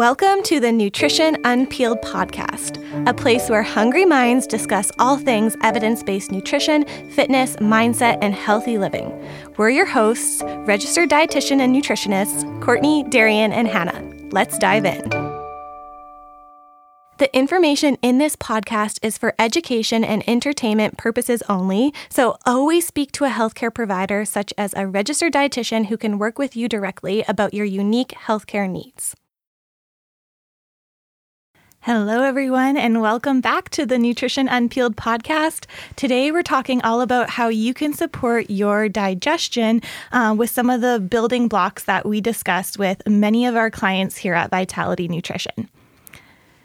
Welcome to the Nutrition Unpeeled podcast, a place where hungry minds discuss all things evidence based nutrition, fitness, mindset, and healthy living. We're your hosts, registered dietitian and nutritionists, Courtney, Darian, and Hannah. Let's dive in. The information in this podcast is for education and entertainment purposes only, so always speak to a healthcare provider such as a registered dietitian who can work with you directly about your unique healthcare needs. Hello, everyone, and welcome back to the Nutrition Unpeeled podcast. Today, we're talking all about how you can support your digestion uh, with some of the building blocks that we discussed with many of our clients here at Vitality Nutrition.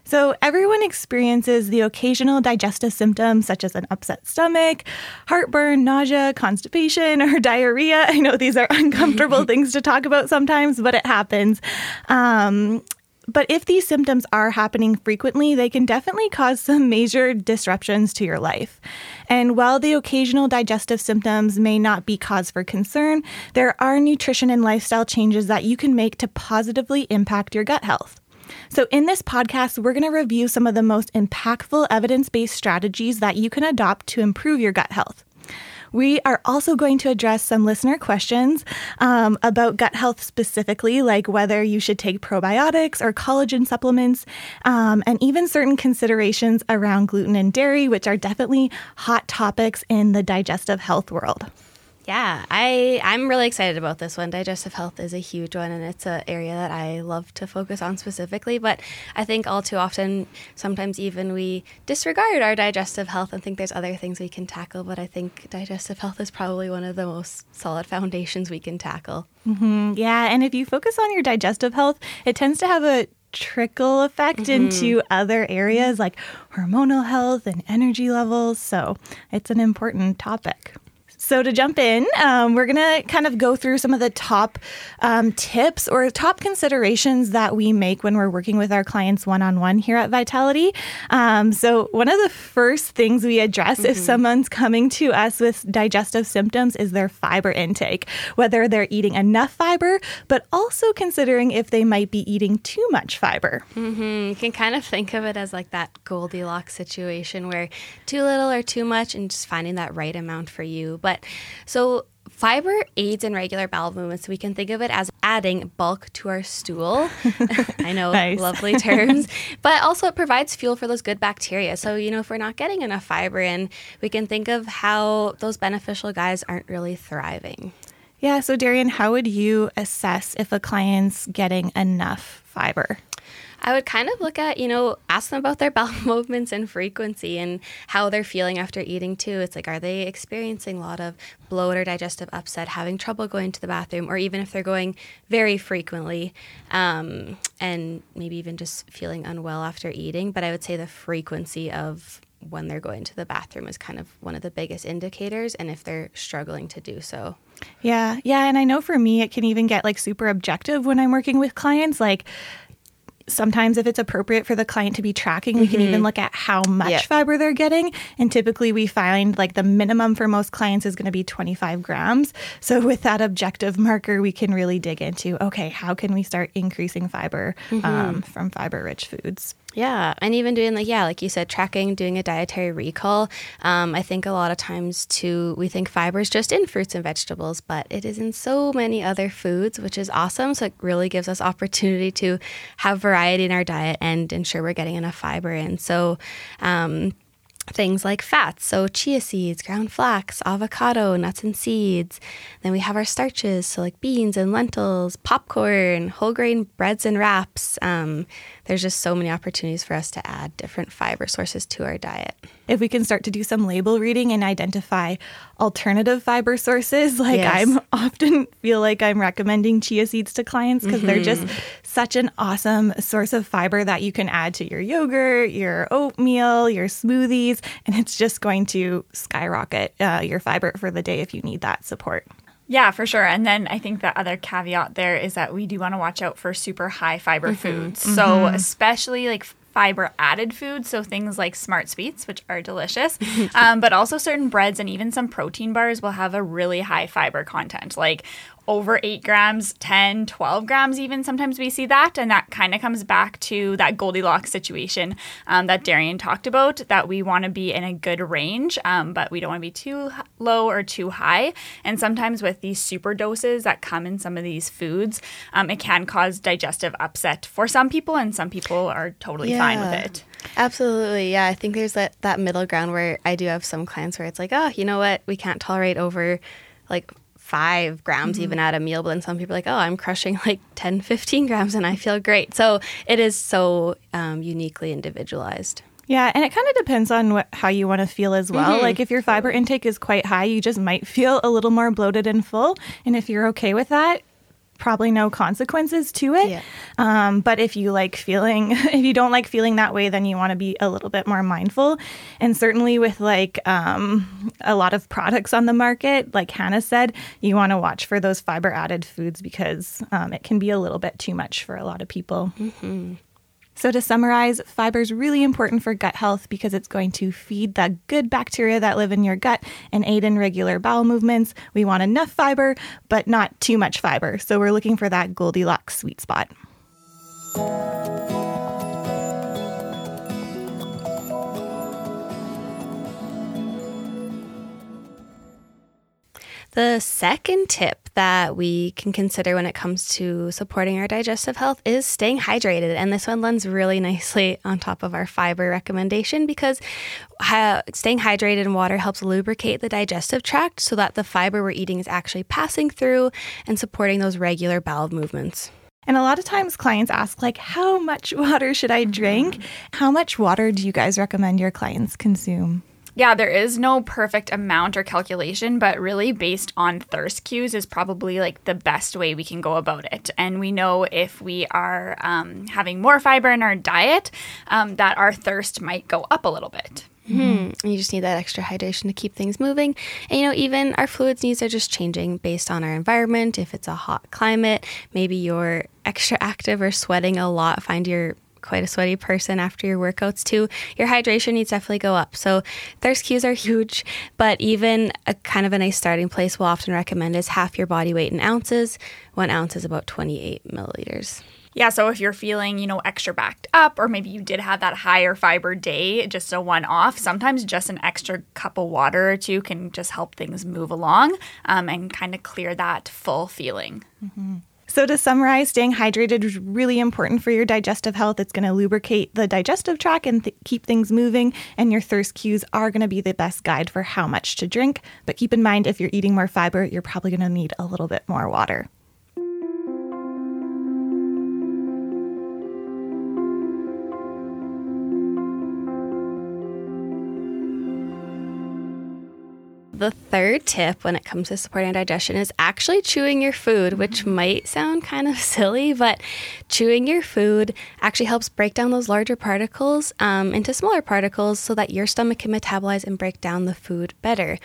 So, everyone experiences the occasional digestive symptoms such as an upset stomach, heartburn, nausea, constipation, or diarrhea. I know these are uncomfortable things to talk about sometimes, but it happens. Um, but if these symptoms are happening frequently, they can definitely cause some major disruptions to your life. And while the occasional digestive symptoms may not be cause for concern, there are nutrition and lifestyle changes that you can make to positively impact your gut health. So, in this podcast, we're going to review some of the most impactful evidence based strategies that you can adopt to improve your gut health. We are also going to address some listener questions um, about gut health specifically, like whether you should take probiotics or collagen supplements, um, and even certain considerations around gluten and dairy, which are definitely hot topics in the digestive health world. Yeah, I I'm really excited about this one. Digestive health is a huge one, and it's an area that I love to focus on specifically. But I think all too often, sometimes even we disregard our digestive health and think there's other things we can tackle. But I think digestive health is probably one of the most solid foundations we can tackle. Mm-hmm. Yeah, and if you focus on your digestive health, it tends to have a trickle effect mm-hmm. into other areas like hormonal health and energy levels. So it's an important topic. So, to jump in, um, we're going to kind of go through some of the top um, tips or top considerations that we make when we're working with our clients one on one here at Vitality. Um, so, one of the first things we address mm-hmm. if someone's coming to us with digestive symptoms is their fiber intake, whether they're eating enough fiber, but also considering if they might be eating too much fiber. Mm-hmm. You can kind of think of it as like that Goldilocks situation where too little or too much and just finding that right amount for you. But so fiber aids in regular bowel movements. So we can think of it as adding bulk to our stool. I know, nice. lovely terms. but also it provides fuel for those good bacteria. So, you know, if we're not getting enough fiber in, we can think of how those beneficial guys aren't really thriving. Yeah. So, Darian, how would you assess if a client's getting enough fiber? I would kind of look at, you know, ask them about their bowel movements and frequency and how they're feeling after eating too. It's like, are they experiencing a lot of bloat or digestive upset, having trouble going to the bathroom, or even if they're going very frequently um, and maybe even just feeling unwell after eating. But I would say the frequency of when they're going to the bathroom is kind of one of the biggest indicators, and if they're struggling to do so. Yeah, yeah. And I know for me, it can even get like super objective when I'm working with clients. Like, sometimes if it's appropriate for the client to be tracking we mm-hmm. can even mm-hmm. look at how much yep. fiber they're getting and typically we find like the minimum for most clients is going to be 25 grams so with that objective marker we can really dig into okay how can we start increasing fiber mm-hmm. um, from fiber rich foods yeah, and even doing like yeah, like you said, tracking, doing a dietary recall. Um, I think a lot of times too, we think fiber is just in fruits and vegetables, but it is in so many other foods, which is awesome. So it really gives us opportunity to have variety in our diet and ensure we're getting enough fiber in. So. Um, things like fats, so chia seeds, ground flax, avocado, nuts and seeds. Then we have our starches, so like beans and lentils, popcorn, whole grain breads and wraps. Um, there's just so many opportunities for us to add different fiber sources to our diet. If we can start to do some label reading and identify alternative fiber sources, like yes. I'm often feel like I'm recommending chia seeds to clients because mm-hmm. they're just. Such an awesome source of fiber that you can add to your yogurt, your oatmeal, your smoothies, and it's just going to skyrocket uh, your fiber for the day if you need that support. Yeah, for sure. And then I think the other caveat there is that we do want to watch out for super high fiber mm-hmm. foods. Mm-hmm. So, especially like fiber added foods, so things like smart sweets, which are delicious, um, but also certain breads and even some protein bars will have a really high fiber content, like over 8 grams, 10, 12 grams, even sometimes we see that. And that kind of comes back to that Goldilocks situation um, that Darian talked about that we want to be in a good range, um, but we don't want to be too low or too high. And sometimes with these super doses that come in some of these foods, um, it can cause digestive upset for some people, and some people are totally yeah. fine with it. Absolutely. Yeah. I think there's that, that middle ground where I do have some clients where it's like, oh, you know what? We can't tolerate over like five grams mm-hmm. even at a meal but then some people are like oh i'm crushing like 10 15 grams and i feel great so it is so um, uniquely individualized yeah, and it kind of depends on what how you want to feel as well. Mm-hmm. Like if your fiber intake is quite high, you just might feel a little more bloated and full. And if you're okay with that, probably no consequences to it. Yeah. Um, but if you like feeling, if you don't like feeling that way, then you want to be a little bit more mindful. And certainly with like um, a lot of products on the market, like Hannah said, you want to watch for those fiber added foods because um, it can be a little bit too much for a lot of people. Mm-hmm. So, to summarize, fiber is really important for gut health because it's going to feed the good bacteria that live in your gut and aid in regular bowel movements. We want enough fiber, but not too much fiber. So, we're looking for that Goldilocks sweet spot. The second tip that we can consider when it comes to supporting our digestive health is staying hydrated. And this one lands really nicely on top of our fiber recommendation because staying hydrated in water helps lubricate the digestive tract so that the fiber we're eating is actually passing through and supporting those regular bowel movements. And a lot of times clients ask, like, how much water should I drink? How much water do you guys recommend your clients consume? Yeah, there is no perfect amount or calculation, but really based on thirst cues is probably like the best way we can go about it. And we know if we are um, having more fiber in our diet, um, that our thirst might go up a little bit. Mm-hmm. You just need that extra hydration to keep things moving. And you know, even our fluids needs are just changing based on our environment. If it's a hot climate, maybe you're extra active or sweating a lot, find your quite a sweaty person after your workouts too, your hydration needs definitely go up. So thirst cues are huge, but even a kind of a nice starting place we'll often recommend is half your body weight in ounces. One ounce is about 28 milliliters. Yeah, so if you're feeling, you know, extra backed up, or maybe you did have that higher fiber day, just a one off, sometimes just an extra cup of water or two can just help things move along um, and kind of clear that full feeling. Mm-hmm. So, to summarize, staying hydrated is really important for your digestive health. It's going to lubricate the digestive tract and th- keep things moving. And your thirst cues are going to be the best guide for how much to drink. But keep in mind, if you're eating more fiber, you're probably going to need a little bit more water. The third tip when it comes to supporting digestion is actually chewing your food, which mm-hmm. might sound kind of silly, but chewing your food actually helps break down those larger particles um, into smaller particles so that your stomach can metabolize and break down the food better.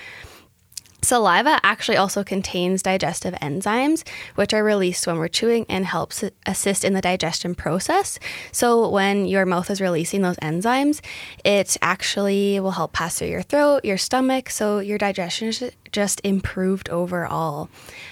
Saliva actually also contains digestive enzymes, which are released when we're chewing and helps assist in the digestion process. So, when your mouth is releasing those enzymes, it actually will help pass through your throat, your stomach, so your digestion just improved overall.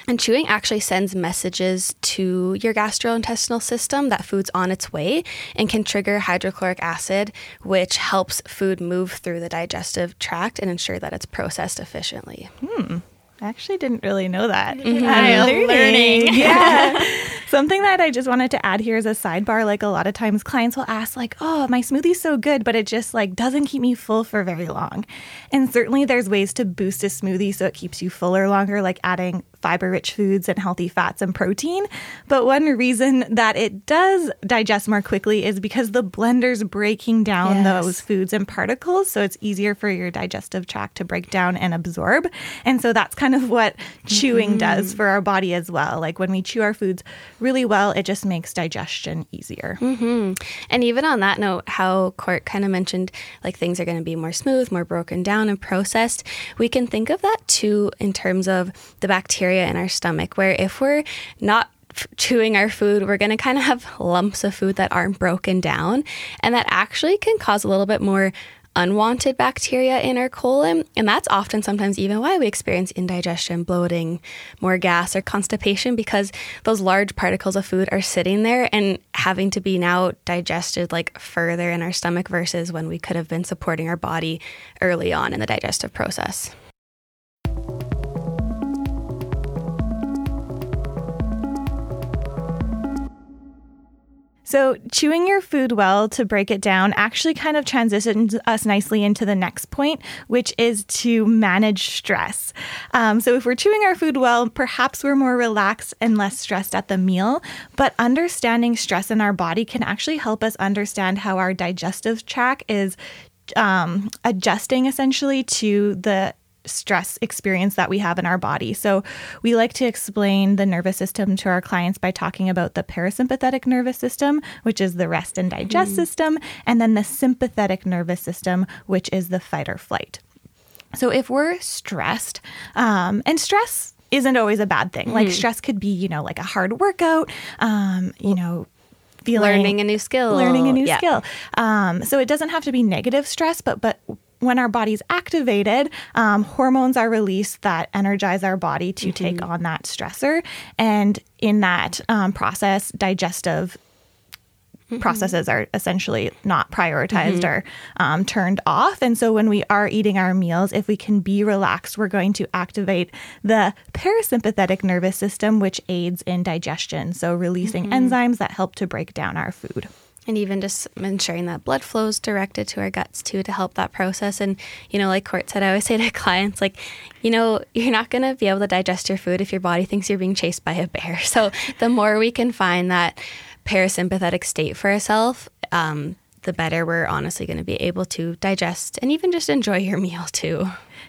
And chewing actually sends messages to your gastrointestinal system that food's on its way and can trigger hydrochloric acid, which helps food move through the digestive tract and ensure that it's processed efficiently. Hmm. I actually didn't really know that. Mm-hmm. I'm learning. learning. yeah. Something that I just wanted to add here as a sidebar, like a lot of times clients will ask, like, oh, my smoothie's so good, but it just like doesn't keep me full for very long. And certainly there's ways to boost a smoothie so it keeps you fuller longer, like adding fiber rich foods and healthy fats and protein. But one reason that it does digest more quickly is because the blender's breaking down yes. those foods and particles. So it's easier for your digestive tract to break down and absorb. And so that's kind of what chewing mm-hmm. does for our body as well. Like when we chew our foods really well, it just makes digestion easier. Mm-hmm. And even on that note, how Court kind of mentioned like things are going to be more smooth, more broken down and processed, we can think of that too in terms of the bacteria bacteria in our stomach, where if we're not chewing our food, we're going to kind of have lumps of food that aren't broken down. And that actually can cause a little bit more unwanted bacteria in our colon. And that's often sometimes even why we experience indigestion, bloating, more gas, or constipation because those large particles of food are sitting there and having to be now digested like further in our stomach versus when we could have been supporting our body early on in the digestive process. So, chewing your food well to break it down actually kind of transitions us nicely into the next point, which is to manage stress. Um, so, if we're chewing our food well, perhaps we're more relaxed and less stressed at the meal. But understanding stress in our body can actually help us understand how our digestive tract is um, adjusting essentially to the stress experience that we have in our body. So, we like to explain the nervous system to our clients by talking about the parasympathetic nervous system, which is the rest and digest mm. system, and then the sympathetic nervous system, which is the fight or flight. So, if we're stressed, um, and stress isn't always a bad thing. Mm. Like, stress could be, you know, like a hard workout, um, you know, feeling learning a new skill learning a new yeah. skill um, so it doesn't have to be negative stress but but when our body's activated, um, hormones are released that energize our body to mm-hmm. take on that stressor. And in that um, process, digestive Mm-hmm. processes are essentially not prioritized mm-hmm. or um, turned off. And so when we are eating our meals, if we can be relaxed, we're going to activate the parasympathetic nervous system, which aids in digestion. So releasing mm-hmm. enzymes that help to break down our food and even just ensuring that blood flow is directed to our guts too to help that process. And, you know, like Court said, I always say to clients, like, you know, you're not going to be able to digest your food if your body thinks you're being chased by a bear. So the more we can find that parasympathetic state for ourselves, um, the better we're honestly going to be able to digest and even just enjoy your meal too.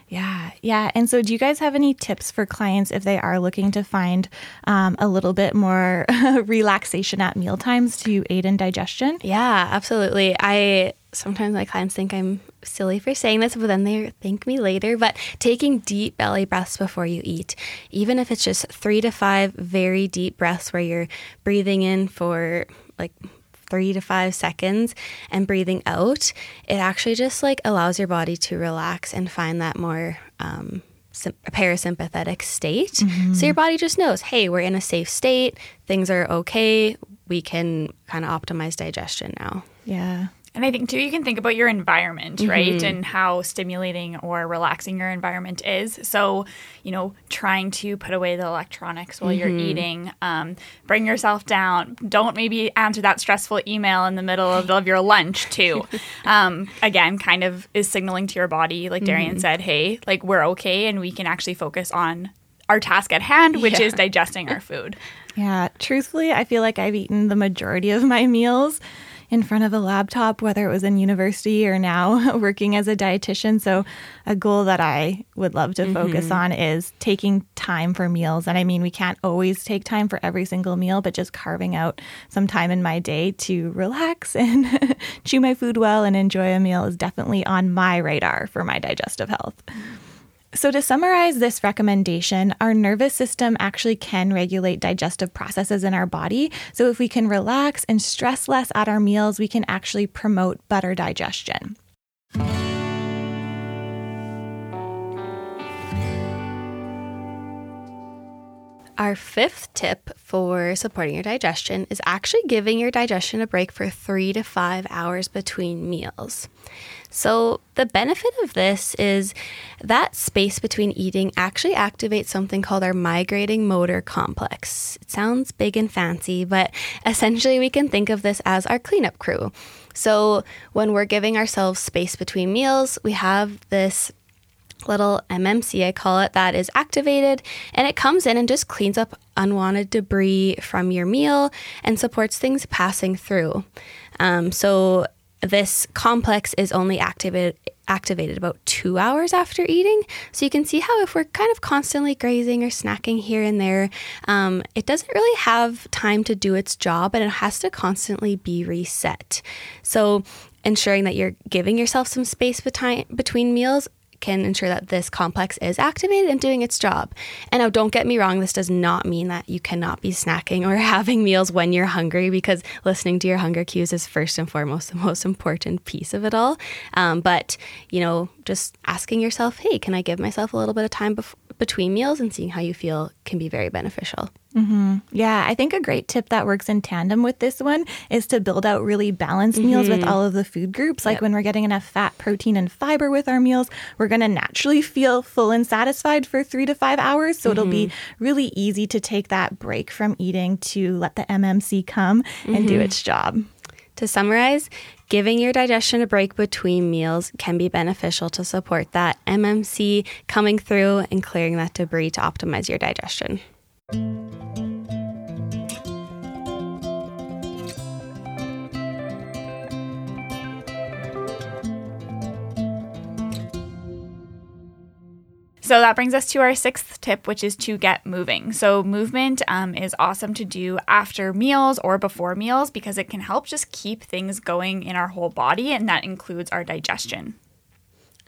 Yeah, yeah. And so, do you guys have any tips for clients if they are looking to find um, a little bit more relaxation at meal times to aid in digestion? Yeah, absolutely. I sometimes my clients think I'm silly for saying this, but then they thank me later. But taking deep belly breaths before you eat, even if it's just three to five very deep breaths where you're breathing in for like three to five seconds and breathing out, it actually just like allows your body to relax and find that more um, parasympathetic state. Mm-hmm. So your body just knows, hey, we're in a safe state, things are okay, we can kind of optimize digestion now. Yeah. And I think too, you can think about your environment, mm-hmm. right? And how stimulating or relaxing your environment is. So, you know, trying to put away the electronics while mm-hmm. you're eating, um, bring yourself down. Don't maybe answer that stressful email in the middle of, of your lunch, too. um, again, kind of is signaling to your body, like Darian mm-hmm. said, hey, like we're okay and we can actually focus on our task at hand, which yeah. is digesting our food. Yeah, truthfully, I feel like I've eaten the majority of my meals in front of a laptop, whether it was in university or now working as a dietitian. So, a goal that I would love to focus mm-hmm. on is taking time for meals. And I mean, we can't always take time for every single meal, but just carving out some time in my day to relax and chew my food well and enjoy a meal is definitely on my radar for my digestive health. So, to summarize this recommendation, our nervous system actually can regulate digestive processes in our body. So, if we can relax and stress less at our meals, we can actually promote better digestion. Our fifth tip for supporting your digestion is actually giving your digestion a break for three to five hours between meals. So, the benefit of this is that space between eating actually activates something called our migrating motor complex. It sounds big and fancy, but essentially we can think of this as our cleanup crew. So, when we're giving ourselves space between meals, we have this little MMC, I call it, that is activated and it comes in and just cleans up unwanted debris from your meal and supports things passing through. Um, so, this complex is only activated activated about two hours after eating. So you can see how if we're kind of constantly grazing or snacking here and there, um, it doesn't really have time to do its job and it has to constantly be reset. So ensuring that you're giving yourself some space between meals can ensure that this complex is activated and doing its job. And now, don't get me wrong, this does not mean that you cannot be snacking or having meals when you're hungry because listening to your hunger cues is first and foremost the most important piece of it all. Um, but, you know, just asking yourself, hey, can I give myself a little bit of time bef- between meals and seeing how you feel can be very beneficial. Mm-hmm. Yeah, I think a great tip that works in tandem with this one is to build out really balanced mm-hmm. meals with mm-hmm. all of the food groups. Like yep. when we're getting enough fat, protein, and fiber with our meals, we're going to naturally feel full and satisfied for three to five hours. So mm-hmm. it'll be mm-hmm. really easy to take that break from eating to let the MMC come and do mm-hmm. its job. To summarize, giving your digestion a break between meals can be beneficial to support that MMC coming through and clearing that debris to optimize your digestion. So that brings us to our sixth tip, which is to get moving. So, movement um, is awesome to do after meals or before meals because it can help just keep things going in our whole body, and that includes our digestion.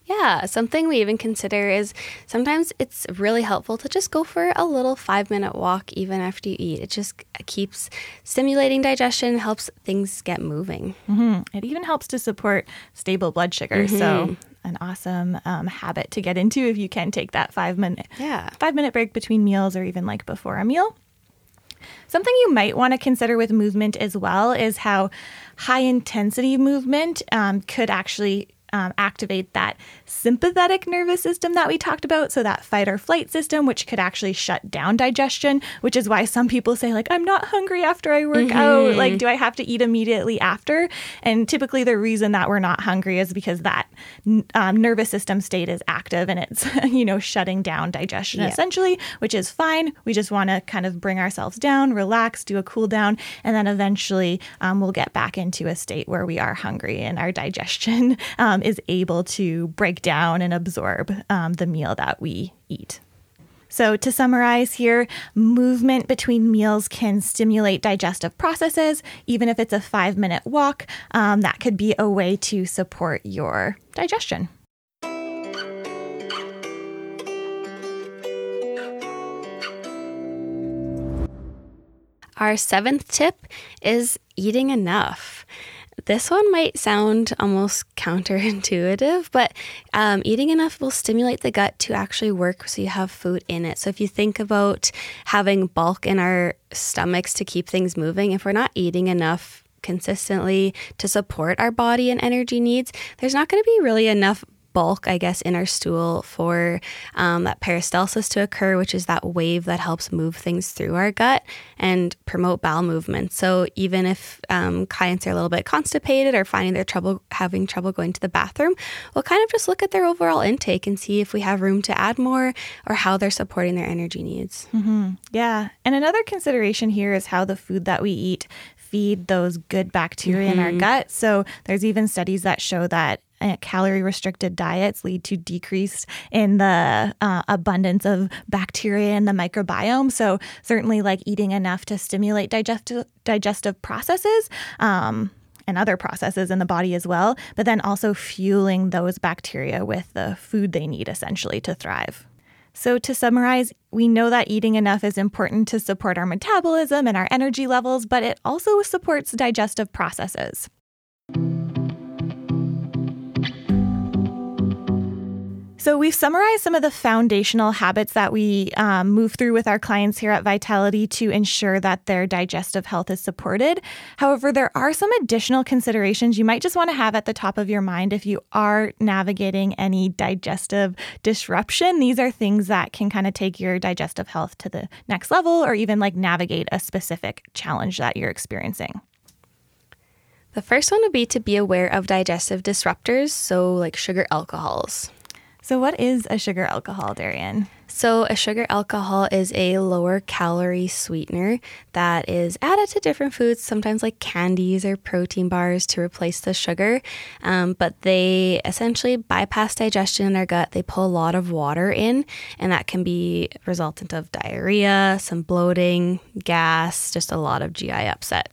Yeah, something we even consider is sometimes it's really helpful to just go for a little five minute walk even after you eat. It just keeps stimulating digestion, helps things get moving. Mm-hmm. It even helps to support stable blood sugar. Mm-hmm. So an awesome um, habit to get into if you can take that five minute yeah five minute break between meals or even like before a meal. Something you might want to consider with movement as well is how high intensity movement um, could actually um, activate that sympathetic nervous system that we talked about. So, that fight or flight system, which could actually shut down digestion, which is why some people say, like, I'm not hungry after I work mm-hmm. out. Like, do I have to eat immediately after? And typically, the reason that we're not hungry is because that um, nervous system state is active and it's, you know, shutting down digestion yeah. essentially, which is fine. We just want to kind of bring ourselves down, relax, do a cool down, and then eventually um, we'll get back into a state where we are hungry and our digestion um, um, is able to break down and absorb um, the meal that we eat. So, to summarize here, movement between meals can stimulate digestive processes. Even if it's a five minute walk, um, that could be a way to support your digestion. Our seventh tip is eating enough. This one might sound almost counterintuitive, but um, eating enough will stimulate the gut to actually work so you have food in it. So if you think about having bulk in our stomachs to keep things moving, if we're not eating enough consistently to support our body and energy needs, there's not going to be really enough bulk, I guess, in our stool for um, that peristalsis to occur, which is that wave that helps move things through our gut and promote bowel movement. So even if um, clients are a little bit constipated or finding their trouble having trouble going to the bathroom, we'll kind of just look at their overall intake and see if we have room to add more or how they're supporting their energy needs. Mm-hmm. Yeah, and another consideration here is how the food that we eat feed those good bacteria mm-hmm. in our mm-hmm. gut. So there's even studies that show that calorie restricted diets lead to decrease in the uh, abundance of bacteria in the microbiome. So certainly, like eating enough to stimulate digestive digestive processes. Um, and other processes in the body as well, but then also fueling those bacteria with the food they need essentially to thrive. So, to summarize, we know that eating enough is important to support our metabolism and our energy levels, but it also supports digestive processes. So, we've summarized some of the foundational habits that we um, move through with our clients here at Vitality to ensure that their digestive health is supported. However, there are some additional considerations you might just want to have at the top of your mind if you are navigating any digestive disruption. These are things that can kind of take your digestive health to the next level or even like navigate a specific challenge that you're experiencing. The first one would be to be aware of digestive disruptors, so like sugar alcohols. So, what is a sugar alcohol, Darian? So, a sugar alcohol is a lower calorie sweetener that is added to different foods, sometimes like candies or protein bars to replace the sugar. Um, but they essentially bypass digestion in our gut. They pull a lot of water in, and that can be resultant of diarrhea, some bloating, gas, just a lot of GI upset.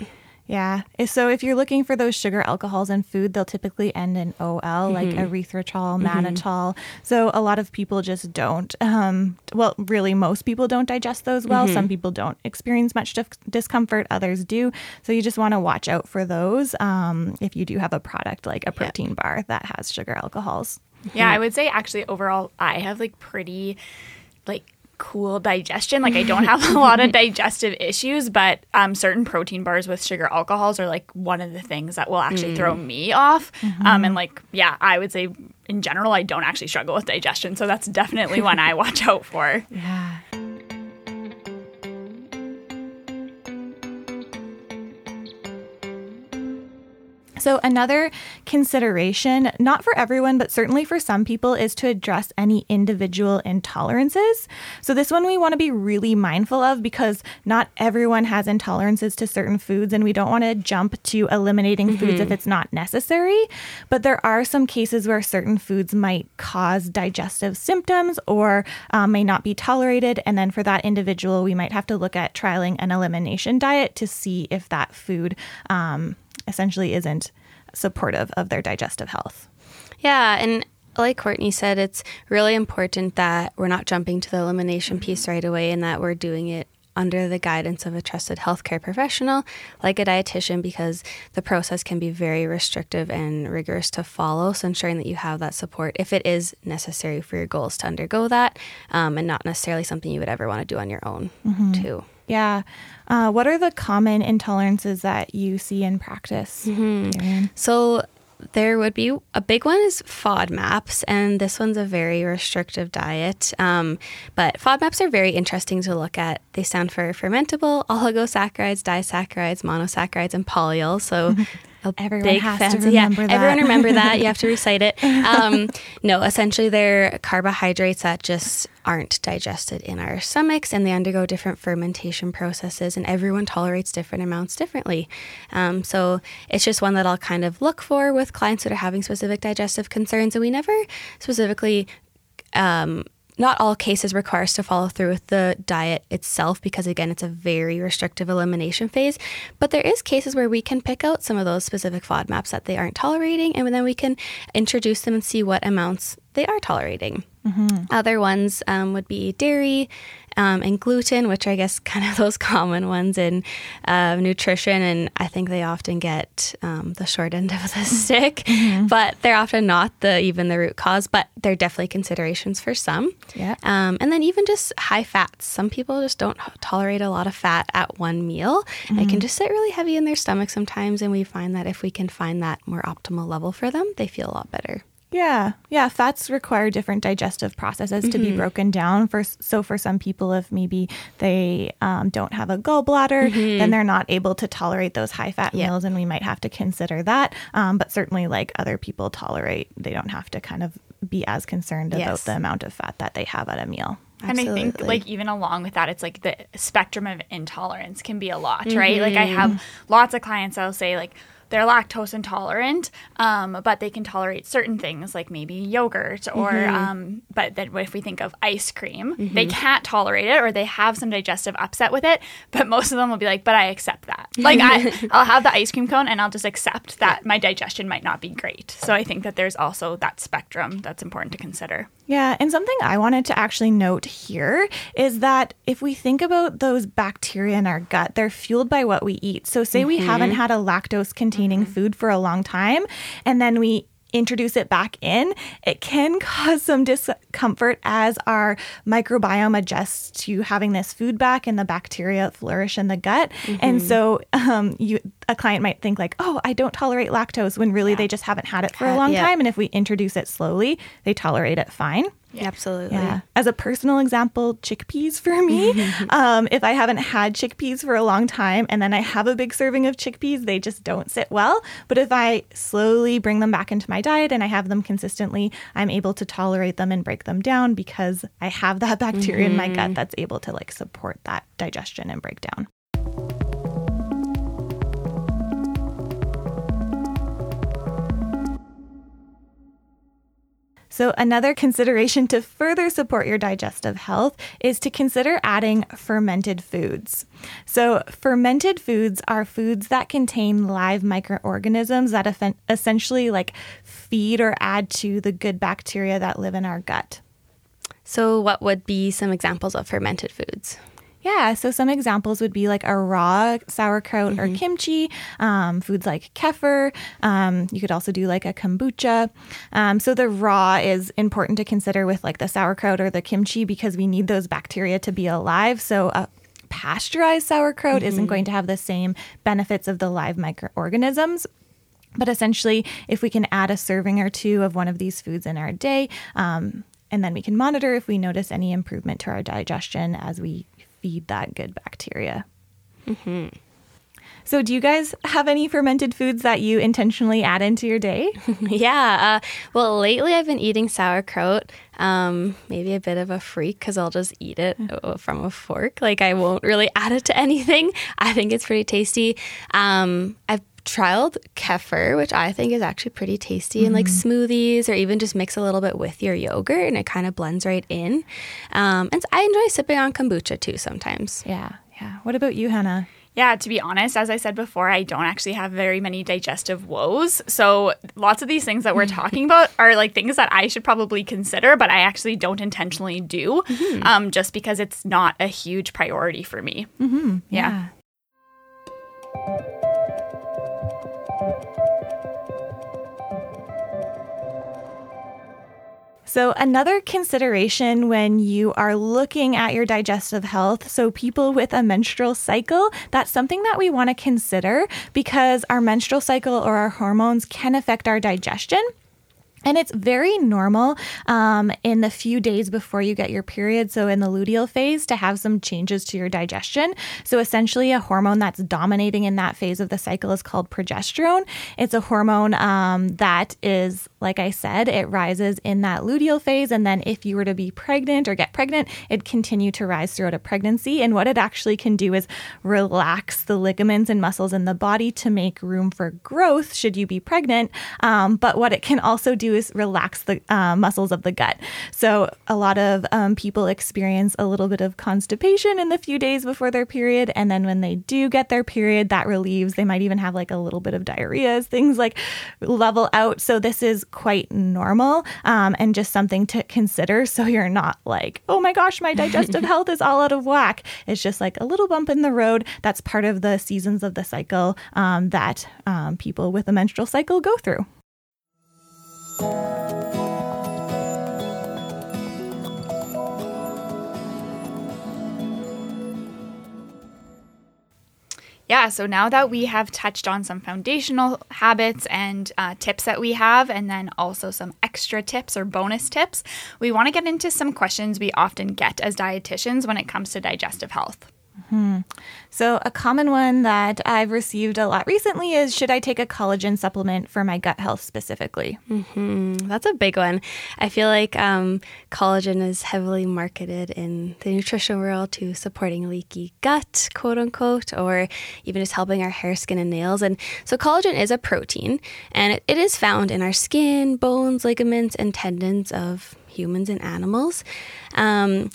Yeah. So if you're looking for those sugar alcohols in food, they'll typically end in OL, mm-hmm. like erythritol, mannitol. Mm-hmm. So a lot of people just don't. Um, well, really, most people don't digest those well. Mm-hmm. Some people don't experience much dif- discomfort, others do. So you just want to watch out for those um, if you do have a product like a protein yep. bar that has sugar alcohols. Yeah, I would say actually overall, I have like pretty like cool digestion. Like I don't have a lot of digestive issues, but um, certain protein bars with sugar alcohols are like one of the things that will actually mm. throw me off. Mm-hmm. Um, and like, yeah, I would say in general, I don't actually struggle with digestion. So that's definitely one I watch out for. Yeah. So, another consideration, not for everyone, but certainly for some people, is to address any individual intolerances. So, this one we want to be really mindful of because not everyone has intolerances to certain foods, and we don't want to jump to eliminating mm-hmm. foods if it's not necessary. But there are some cases where certain foods might cause digestive symptoms or um, may not be tolerated. And then for that individual, we might have to look at trialing an elimination diet to see if that food. Um, essentially isn't supportive of their digestive health. Yeah, and like Courtney said, it's really important that we're not jumping to the elimination piece right away and that we're doing it under the guidance of a trusted healthcare professional like a dietitian because the process can be very restrictive and rigorous to follow. So, ensuring that you have that support if it is necessary for your goals to undergo that um, and not necessarily something you would ever want to do on your own, mm-hmm. too. Yeah. Uh, what are the common intolerances that you see in practice? Mm-hmm. So there would be a big one is FODMAPs, and this one's a very restrictive diet. Um, but FODMAPs are very interesting to look at. They stand for fermentable oligosaccharides, disaccharides, monosaccharides, and polyols. So everyone big has. To remember yeah, that. everyone remember that. You have to recite it. Um, no, essentially they're carbohydrates that just aren't digested in our stomachs, and they undergo different fermentation processes, and everyone tolerates different amounts differently. Um, so it's just one that I'll kind of look for with clients that are having specific digestive concerns, and we never specifically. Um, not all cases require us to follow through with the diet itself because again it's a very restrictive elimination phase. But there is cases where we can pick out some of those specific FODMAPs that they aren't tolerating and then we can introduce them and see what amounts they are tolerating mm-hmm. other ones um, would be dairy um, and gluten, which I guess kind of those common ones in uh, nutrition. And I think they often get um, the short end of the stick, mm-hmm. but they're often not the even the root cause. But they're definitely considerations for some. Yeah. Um, and then even just high fats. Some people just don't tolerate a lot of fat at one meal. Mm-hmm. It can just sit really heavy in their stomach sometimes, and we find that if we can find that more optimal level for them, they feel a lot better. Yeah, yeah. Fats require different digestive processes mm-hmm. to be mm-hmm. broken down. For so for some people, if maybe they um, don't have a gallbladder, mm-hmm. then they're not able to tolerate those high fat yep. meals, and we might have to consider that. Um, but certainly, like other people tolerate, they don't have to kind of be as concerned yes. about the amount of fat that they have at a meal. Absolutely. And I think, like, even along with that, it's like the spectrum of intolerance can be a lot, mm-hmm. right? Like, I have mm-hmm. lots of clients I'll say, like, they're lactose intolerant, um, but they can tolerate certain things like maybe yogurt or, mm-hmm. um, but then if we think of ice cream, mm-hmm. they can't tolerate it or they have some digestive upset with it. But most of them will be like, but I accept that. Like I, I'll have the ice cream cone and I'll just accept that my digestion might not be great. So I think that there's also that spectrum that's important to consider. Yeah, and something I wanted to actually note here is that if we think about those bacteria in our gut, they're fueled by what we eat. So, say mm-hmm. we haven't had a lactose containing mm-hmm. food for a long time, and then we introduce it back in, it can cause some discomfort as our microbiome adjusts to having this food back and the bacteria flourish in the gut. Mm-hmm. And so um, you a client might think like, "Oh, I don't tolerate lactose," when really yeah. they just haven't had it for a long yeah. time. And if we introduce it slowly, they tolerate it fine. Yeah. Absolutely. Yeah. As a personal example, chickpeas for me. um, if I haven't had chickpeas for a long time and then I have a big serving of chickpeas, they just don't sit well. But if I slowly bring them back into my diet and I have them consistently, I'm able to tolerate them and break them down because I have that bacteria mm-hmm. in my gut mm-hmm. that's able to like support that digestion and breakdown. So, another consideration to further support your digestive health is to consider adding fermented foods. So, fermented foods are foods that contain live microorganisms that essentially like feed or add to the good bacteria that live in our gut. So, what would be some examples of fermented foods? Yeah, so some examples would be like a raw sauerkraut mm-hmm. or kimchi, um, foods like kefir. Um, you could also do like a kombucha. Um, so the raw is important to consider with like the sauerkraut or the kimchi because we need those bacteria to be alive. So a pasteurized sauerkraut mm-hmm. isn't going to have the same benefits of the live microorganisms. But essentially, if we can add a serving or two of one of these foods in our day, um, and then we can monitor if we notice any improvement to our digestion as we feed that good bacteria. Mm-hmm. So, do you guys have any fermented foods that you intentionally add into your day? yeah. Uh, well, lately I've been eating sauerkraut. Um, maybe a bit of a freak because I'll just eat it uh, from a fork. Like I won't really add it to anything. I think it's pretty tasty. Um, I've trialed kefir, which I think is actually pretty tasty mm-hmm. in like smoothies or even just mix a little bit with your yogurt and it kind of blends right in. Um, and I enjoy sipping on kombucha too sometimes. Yeah, yeah. What about you, Hannah? Yeah, to be honest, as I said before, I don't actually have very many digestive woes. So lots of these things that we're talking about are like things that I should probably consider, but I actually don't intentionally do mm-hmm. um, just because it's not a huge priority for me. Mm-hmm. yeah. yeah. So, another consideration when you are looking at your digestive health, so people with a menstrual cycle, that's something that we want to consider because our menstrual cycle or our hormones can affect our digestion. And it's very normal um, in the few days before you get your period, so in the luteal phase, to have some changes to your digestion. So, essentially, a hormone that's dominating in that phase of the cycle is called progesterone. It's a hormone um, that is, like I said, it rises in that luteal phase. And then, if you were to be pregnant or get pregnant, it'd continue to rise throughout a pregnancy. And what it actually can do is relax the ligaments and muscles in the body to make room for growth should you be pregnant. Um, but what it can also do is relax the uh, muscles of the gut. So a lot of um, people experience a little bit of constipation in the few days before their period, and then when they do get their period, that relieves. They might even have like a little bit of diarrhea as things like level out. So this is quite normal um, and just something to consider. So you're not like, oh my gosh, my digestive health is all out of whack. It's just like a little bump in the road. That's part of the seasons of the cycle um, that um, people with a menstrual cycle go through. Yeah, so now that we have touched on some foundational habits and uh, tips that we have, and then also some extra tips or bonus tips, we want to get into some questions we often get as dietitians when it comes to digestive health. Hmm. So, a common one that I've received a lot recently is Should I take a collagen supplement for my gut health specifically? Mm-hmm. That's a big one. I feel like um, collagen is heavily marketed in the nutrition world to supporting leaky gut, quote unquote, or even just helping our hair, skin, and nails. And so, collagen is a protein and it, it is found in our skin, bones, ligaments, and tendons of humans and animals. Um,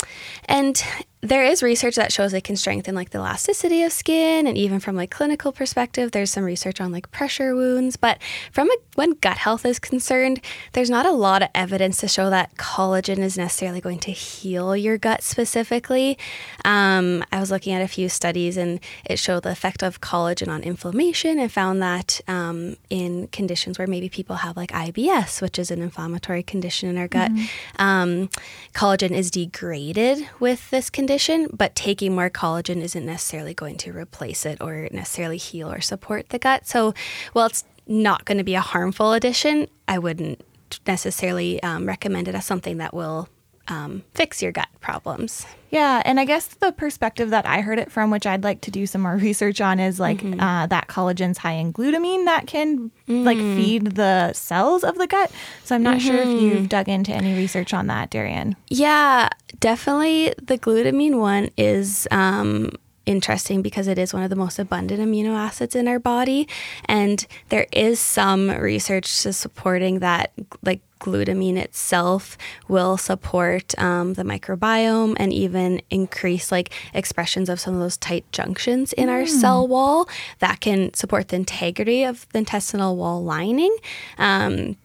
and there is research that shows it can strengthen like the elasticity of skin and even from like clinical perspective there's some research on like pressure wounds. But from a, when gut health is concerned there's not a lot of evidence to show that collagen is necessarily going to heal your gut specifically. Um, i was looking at a few studies and it showed the effect of collagen on inflammation and found that um, in conditions where maybe people have like ibs which is an inflammatory condition in our gut. Mm-hmm. um, collagen is degraded with this condition condition, but taking more collagen isn't necessarily going to replace it or necessarily heal or support the gut. So, while it's not going to be a harmful addition, I wouldn't necessarily um, recommend it as something that will um, fix your gut problems. Yeah, and I guess the perspective that I heard it from, which I'd like to do some more research on, is like mm-hmm. uh, that collagen's high in glutamine that can mm. like feed the cells of the gut. So I'm not mm-hmm. sure if mm-hmm. you've dug into any research on that, Darian. Yeah, definitely. The glutamine one is um, interesting because it is one of the most abundant amino acids in our body. And there is some research supporting that, like glutamine itself will support um, the microbiome and even increase like expressions of some of those tight junctions in mm. our cell wall that can support the integrity of the intestinal wall lining. Um,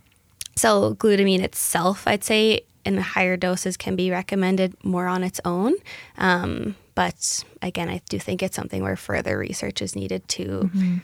so glutamine itself, I'd say in higher doses can be recommended more on its own. Um, but again, I do think it's something where further research is needed to. Mm-hmm.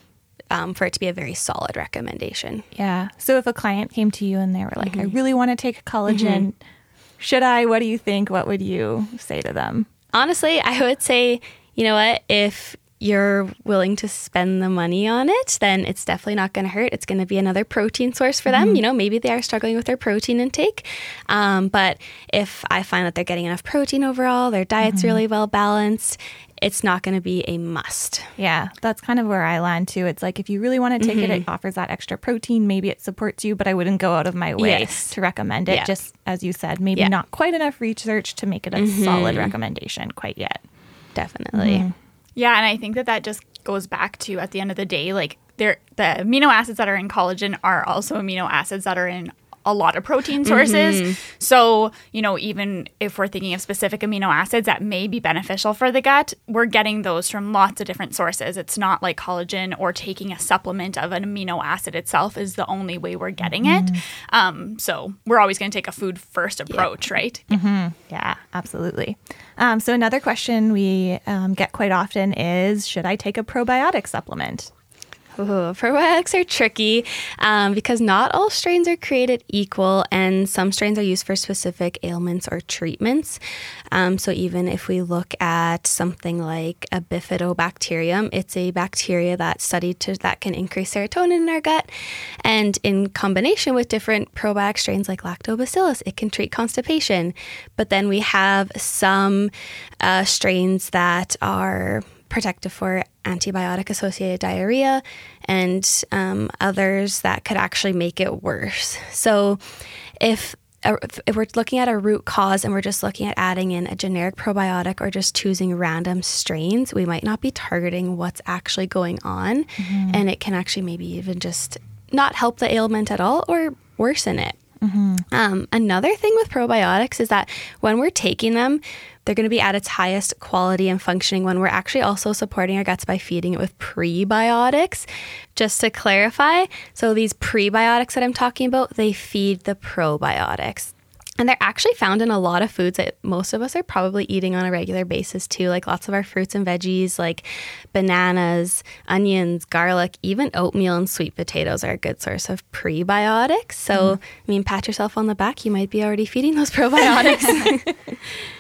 Um, for it to be a very solid recommendation. Yeah. So if a client came to you and they were like, mm-hmm. I really want to take collagen, mm-hmm. should I? What do you think? What would you say to them? Honestly, I would say, you know what? If you're willing to spend the money on it, then it's definitely not going to hurt. It's going to be another protein source for them. Mm-hmm. You know, maybe they are struggling with their protein intake. Um, but if I find that they're getting enough protein overall, their diet's mm-hmm. really well balanced, it's not going to be a must. Yeah, that's kind of where I land too. It's like if you really want to take mm-hmm. it, it offers that extra protein. Maybe it supports you, but I wouldn't go out of my way yes. to recommend it. Yeah. Just as you said, maybe yeah. not quite enough research to make it a mm-hmm. solid recommendation quite yet. Definitely. Yeah, and I think that that just goes back to at the end of the day, like there, the amino acids that are in collagen are also amino acids that are in a lot of protein sources. Mm-hmm. So, you know, even if we're thinking of specific amino acids that may be beneficial for the gut, we're getting those from lots of different sources. It's not like collagen or taking a supplement of an amino acid itself is the only way we're getting mm-hmm. it. Um, so, we're always going to take a food first approach, yeah. right? Mm-hmm. Yeah, absolutely. Um, so, another question we um, get quite often is Should I take a probiotic supplement? Ooh, probiotics are tricky um, because not all strains are created equal, and some strains are used for specific ailments or treatments. Um, so, even if we look at something like a bifidobacterium, it's a bacteria that's studied to, that can increase serotonin in our gut, and in combination with different probiotic strains like lactobacillus, it can treat constipation. But then we have some uh, strains that are protective for antibiotic associated diarrhea and um, others that could actually make it worse. So, if if we're looking at a root cause and we're just looking at adding in a generic probiotic or just choosing random strains, we might not be targeting what's actually going on. Mm-hmm. And it can actually maybe even just not help the ailment at all or worsen it. Mm-hmm. Um, another thing with probiotics is that when we're taking them, they're going to be at its highest quality and functioning when we're actually also supporting our guts by feeding it with prebiotics. Just to clarify, so these prebiotics that I'm talking about, they feed the probiotics. And they're actually found in a lot of foods that most of us are probably eating on a regular basis too, like lots of our fruits and veggies, like bananas, onions, garlic, even oatmeal and sweet potatoes are a good source of prebiotics. So, mm. I mean, pat yourself on the back. You might be already feeding those probiotics.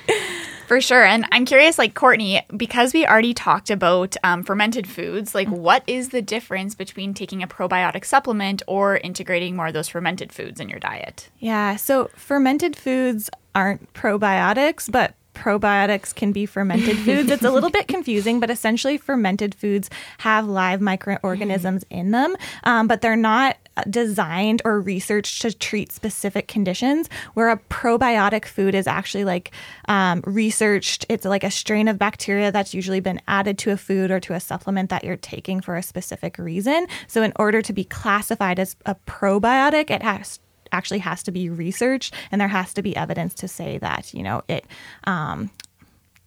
For sure. And I'm curious, like, Courtney, because we already talked about um, fermented foods, like, mm-hmm. what is the difference between taking a probiotic supplement or integrating more of those fermented foods in your diet? Yeah. So, fermented foods aren't probiotics, but probiotics can be fermented foods. It's a little bit confusing, but essentially, fermented foods have live microorganisms in them, um, but they're not designed or researched to treat specific conditions, where a probiotic food is actually like um, researched. It's like a strain of bacteria that's usually been added to a food or to a supplement that you're taking for a specific reason. So, in order to be classified as a probiotic, it has actually has to be researched and there has to be evidence to say that you know it um,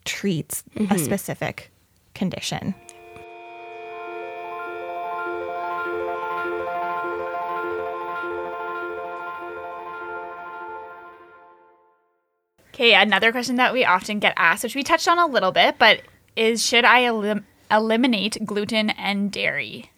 treats mm-hmm. a specific condition Okay, another question that we often get asked, which we touched on a little bit, but is should I elim- eliminate gluten and dairy?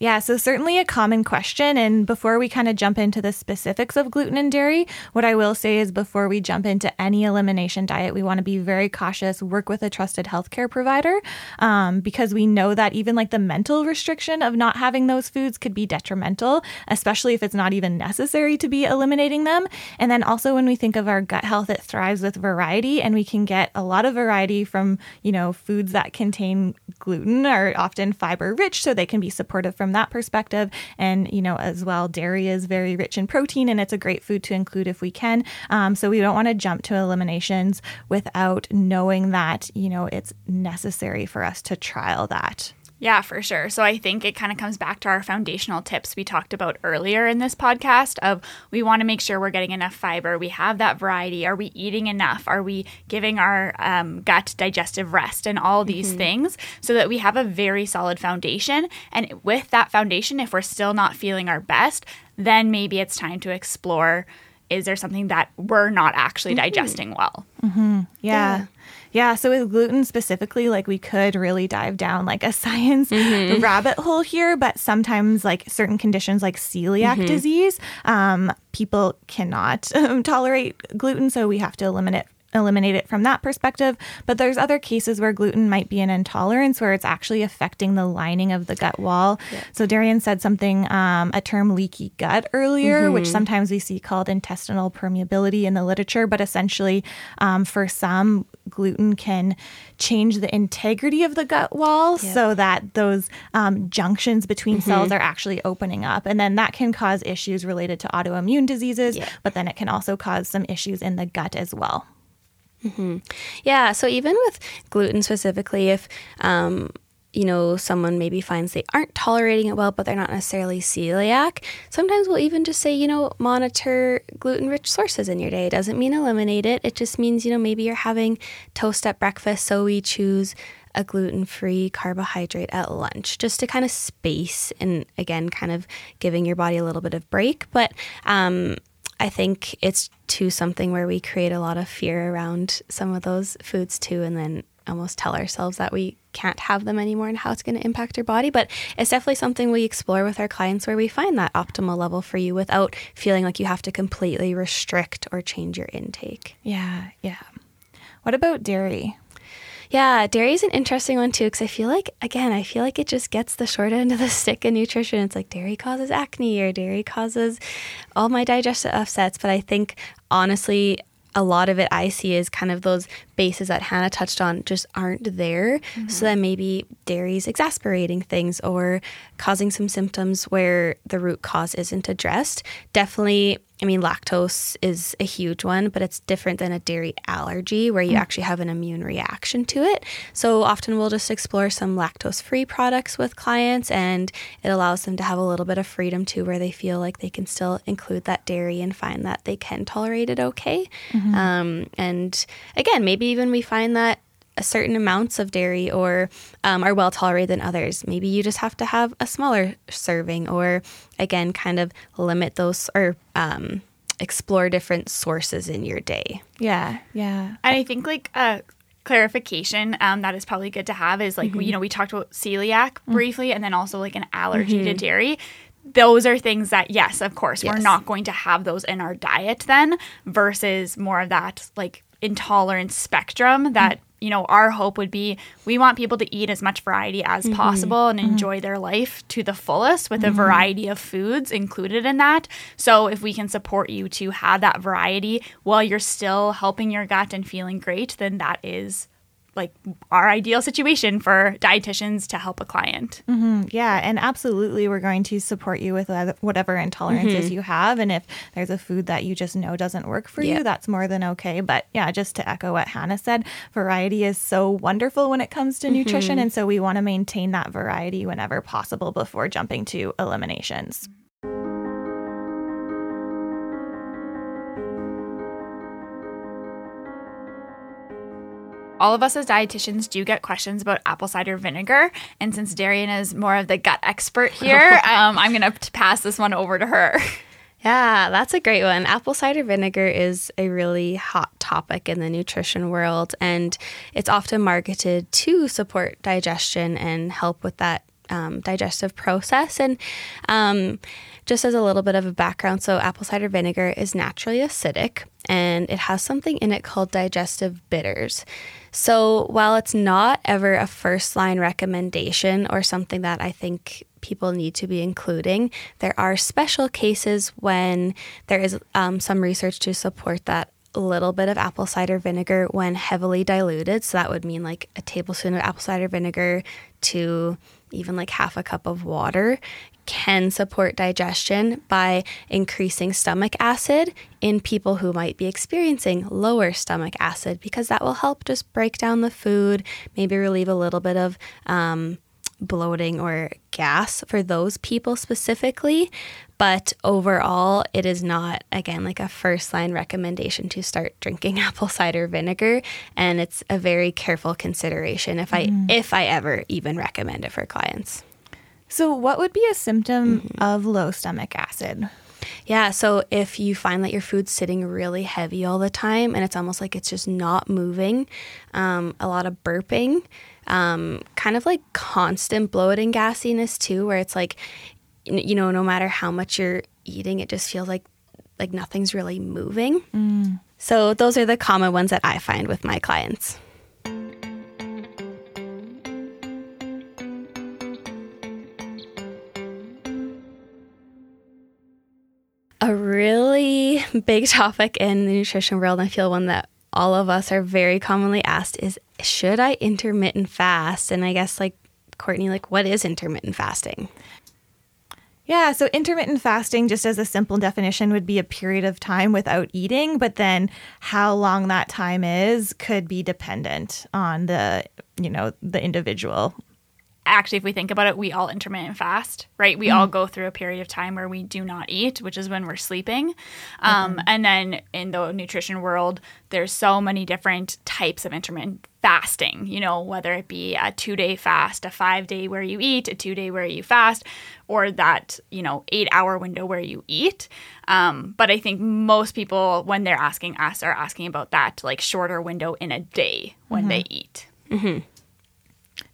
Yeah, so certainly a common question. And before we kind of jump into the specifics of gluten and dairy, what I will say is before we jump into any elimination diet, we want to be very cautious, work with a trusted healthcare provider, um, because we know that even like the mental restriction of not having those foods could be detrimental, especially if it's not even necessary to be eliminating them. And then also when we think of our gut health, it thrives with variety, and we can get a lot of variety from, you know, foods that contain gluten are often fiber rich, so they can be supportive from from that perspective. And, you know, as well, dairy is very rich in protein and it's a great food to include if we can. Um, so we don't want to jump to eliminations without knowing that, you know, it's necessary for us to trial that. Yeah, for sure. So I think it kind of comes back to our foundational tips we talked about earlier in this podcast of we want to make sure we're getting enough fiber, we have that variety, are we eating enough, are we giving our um, gut digestive rest and all these mm-hmm. things so that we have a very solid foundation. And with that foundation, if we're still not feeling our best, then maybe it's time to explore is there something that we're not actually mm-hmm. digesting well? Mm-hmm. Yeah. yeah. Yeah, so with gluten specifically, like we could really dive down like a science mm-hmm. rabbit hole here, but sometimes like certain conditions like celiac mm-hmm. disease, um, people cannot um, tolerate gluten, so we have to eliminate eliminate it from that perspective. But there's other cases where gluten might be an intolerance where it's actually affecting the lining of the gut wall. Yeah. So Darian said something, um, a term leaky gut earlier, mm-hmm. which sometimes we see called intestinal permeability in the literature. But essentially, um, for some, gluten can change the integrity of the gut wall yep. so that those um, junctions between mm-hmm. cells are actually opening up. And then that can cause issues related to autoimmune diseases, yep. but then it can also cause some issues in the gut as well. Mm-hmm. Yeah. So even with gluten specifically, if um, you know someone maybe finds they aren't tolerating it well, but they're not necessarily celiac, sometimes we'll even just say, you know, monitor gluten-rich sources in your day. It doesn't mean eliminate it. It just means you know maybe you're having toast at breakfast, so we choose a gluten free carbohydrate at lunch just to kind of space and again kind of giving your body a little bit of break but um, I think it's to something where we create a lot of fear around some of those foods too, and then almost tell ourselves that we can't have them anymore and how it's going to impact our body. But it's definitely something we explore with our clients where we find that optimal level for you without feeling like you have to completely restrict or change your intake. Yeah, yeah. What about dairy? Yeah, dairy is an interesting one too because I feel like again, I feel like it just gets the short end of the stick in nutrition. It's like dairy causes acne or dairy causes all my digestive upsets, but I think honestly a lot of it I see is kind of those bases that Hannah touched on just aren't there. Mm-hmm. So then maybe dairy's exasperating things or causing some symptoms where the root cause isn't addressed. Definitely I mean, lactose is a huge one, but it's different than a dairy allergy where you mm. actually have an immune reaction to it. So often we'll just explore some lactose free products with clients, and it allows them to have a little bit of freedom too, where they feel like they can still include that dairy and find that they can tolerate it okay. Mm-hmm. Um, and again, maybe even we find that certain amounts of dairy or um, are well tolerated than others. Maybe you just have to have a smaller serving, or again, kind of limit those or um, explore different sources in your day. Yeah, yeah. And I think like a clarification um, that is probably good to have is like, mm-hmm. you know, we talked about celiac mm-hmm. briefly and then also like an allergy mm-hmm. to dairy those are things that yes of course yes. we're not going to have those in our diet then versus more of that like intolerance spectrum that you know, our hope would be we want people to eat as much variety as mm-hmm. possible and mm-hmm. enjoy their life to the fullest with mm-hmm. a variety of foods included in that. So, if we can support you to have that variety while you're still helping your gut and feeling great, then that is like our ideal situation for dietitians to help a client. Mm-hmm. Yeah, and absolutely, we're going to support you with whatever intolerances mm-hmm. you have. And if there's a food that you just know doesn't work for you, that's more than okay. But yeah, just to echo what Hannah said, variety is so wonderful when it comes to mm-hmm. nutrition. And so we want to maintain that variety whenever possible before jumping to eliminations. All of us as dietitians do get questions about apple cider vinegar. And since Darian is more of the gut expert here, um, I'm going to pass this one over to her. Yeah, that's a great one. Apple cider vinegar is a really hot topic in the nutrition world, and it's often marketed to support digestion and help with that um, digestive process. And um, just as a little bit of a background, so apple cider vinegar is naturally acidic and it has something in it called digestive bitters. So while it's not ever a first line recommendation or something that I think people need to be including, there are special cases when there is um, some research to support that little bit of apple cider vinegar when heavily diluted. So that would mean like a tablespoon of apple cider vinegar to even like half a cup of water can support digestion by increasing stomach acid in people who might be experiencing lower stomach acid because that will help just break down the food, maybe relieve a little bit of um, bloating or gas for those people specifically. But overall, it is not, again, like a first line recommendation to start drinking apple cider vinegar. And it's a very careful consideration if I, if I ever even recommend it for clients. So, what would be a symptom of low stomach acid? Yeah, so if you find that your food's sitting really heavy all the time and it's almost like it's just not moving, um, a lot of burping, um, kind of like constant bloating gassiness too, where it's like, you know, no matter how much you're eating, it just feels like like nothing's really moving. So those are the common ones that I find with my clients. A really big topic in the nutrition world, and I feel one that all of us are very commonly asked is should I intermittent fast? And I guess like Courtney, like what is intermittent fasting? Yeah, so intermittent fasting, just as a simple definition, would be a period of time without eating, but then how long that time is could be dependent on the, you know, the individual. Actually, if we think about it, we all intermittent fast, right? We all go through a period of time where we do not eat, which is when we're sleeping. Um, And then in the nutrition world, there's so many different types of intermittent fasting, you know, whether it be a two day fast, a five day where you eat, a two day where you fast, or that, you know, eight hour window where you eat. Um, but I think most people, when they're asking us, are asking about that like shorter window in a day when they eat.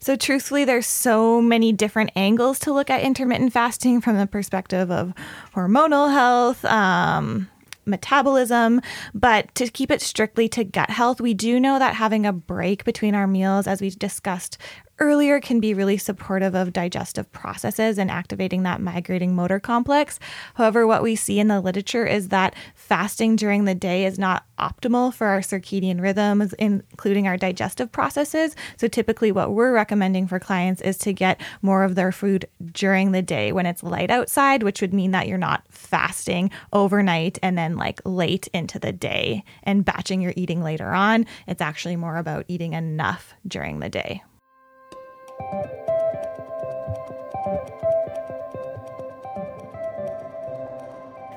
So, truthfully, there's so many different angles to look at intermittent fasting from the perspective of hormonal health, um, metabolism. But to keep it strictly to gut health, we do know that having a break between our meals, as we discussed earlier, can be really supportive of digestive processes and activating that migrating motor complex. However, what we see in the literature is that fasting during the day is not optimal for our circadian rhythms, including our digestive processes. So, typically, what we're recommending for clients is to get more of their food during the day when it's light outside, which would mean that you're not fasting overnight and then like late into the day and batching your eating later on. It's actually more about eating enough during the day.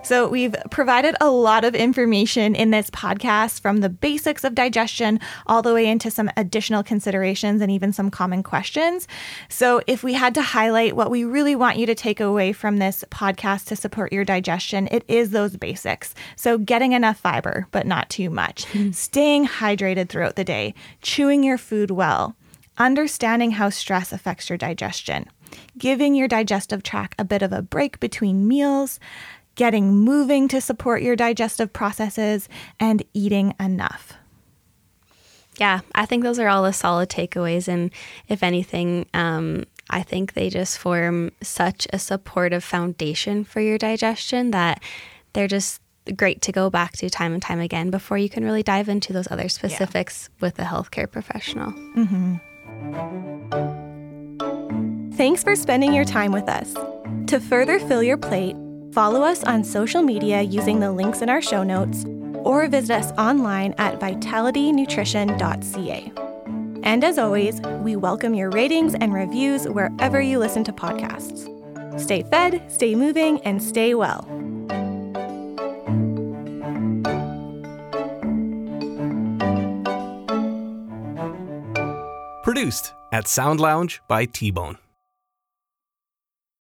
So, we've provided a lot of information in this podcast from the basics of digestion all the way into some additional considerations and even some common questions. So, if we had to highlight what we really want you to take away from this podcast to support your digestion, it is those basics. So, getting enough fiber, but not too much, hmm. staying hydrated throughout the day, chewing your food well, understanding how stress affects your digestion, giving your digestive tract a bit of a break between meals, getting moving to support your digestive processes, and eating enough. Yeah, I think those are all the solid takeaways. And if anything, um, I think they just form such a supportive foundation for your digestion that they're just great to go back to time and time again before you can really dive into those other specifics with a healthcare professional. Thanks for spending your time with us. To further fill your plate, follow us on social media using the links in our show notes or visit us online at vitalitynutrition.ca. And as always, we welcome your ratings and reviews wherever you listen to podcasts. Stay fed, stay moving, and stay well. Produced at Sound Lounge by T Bone.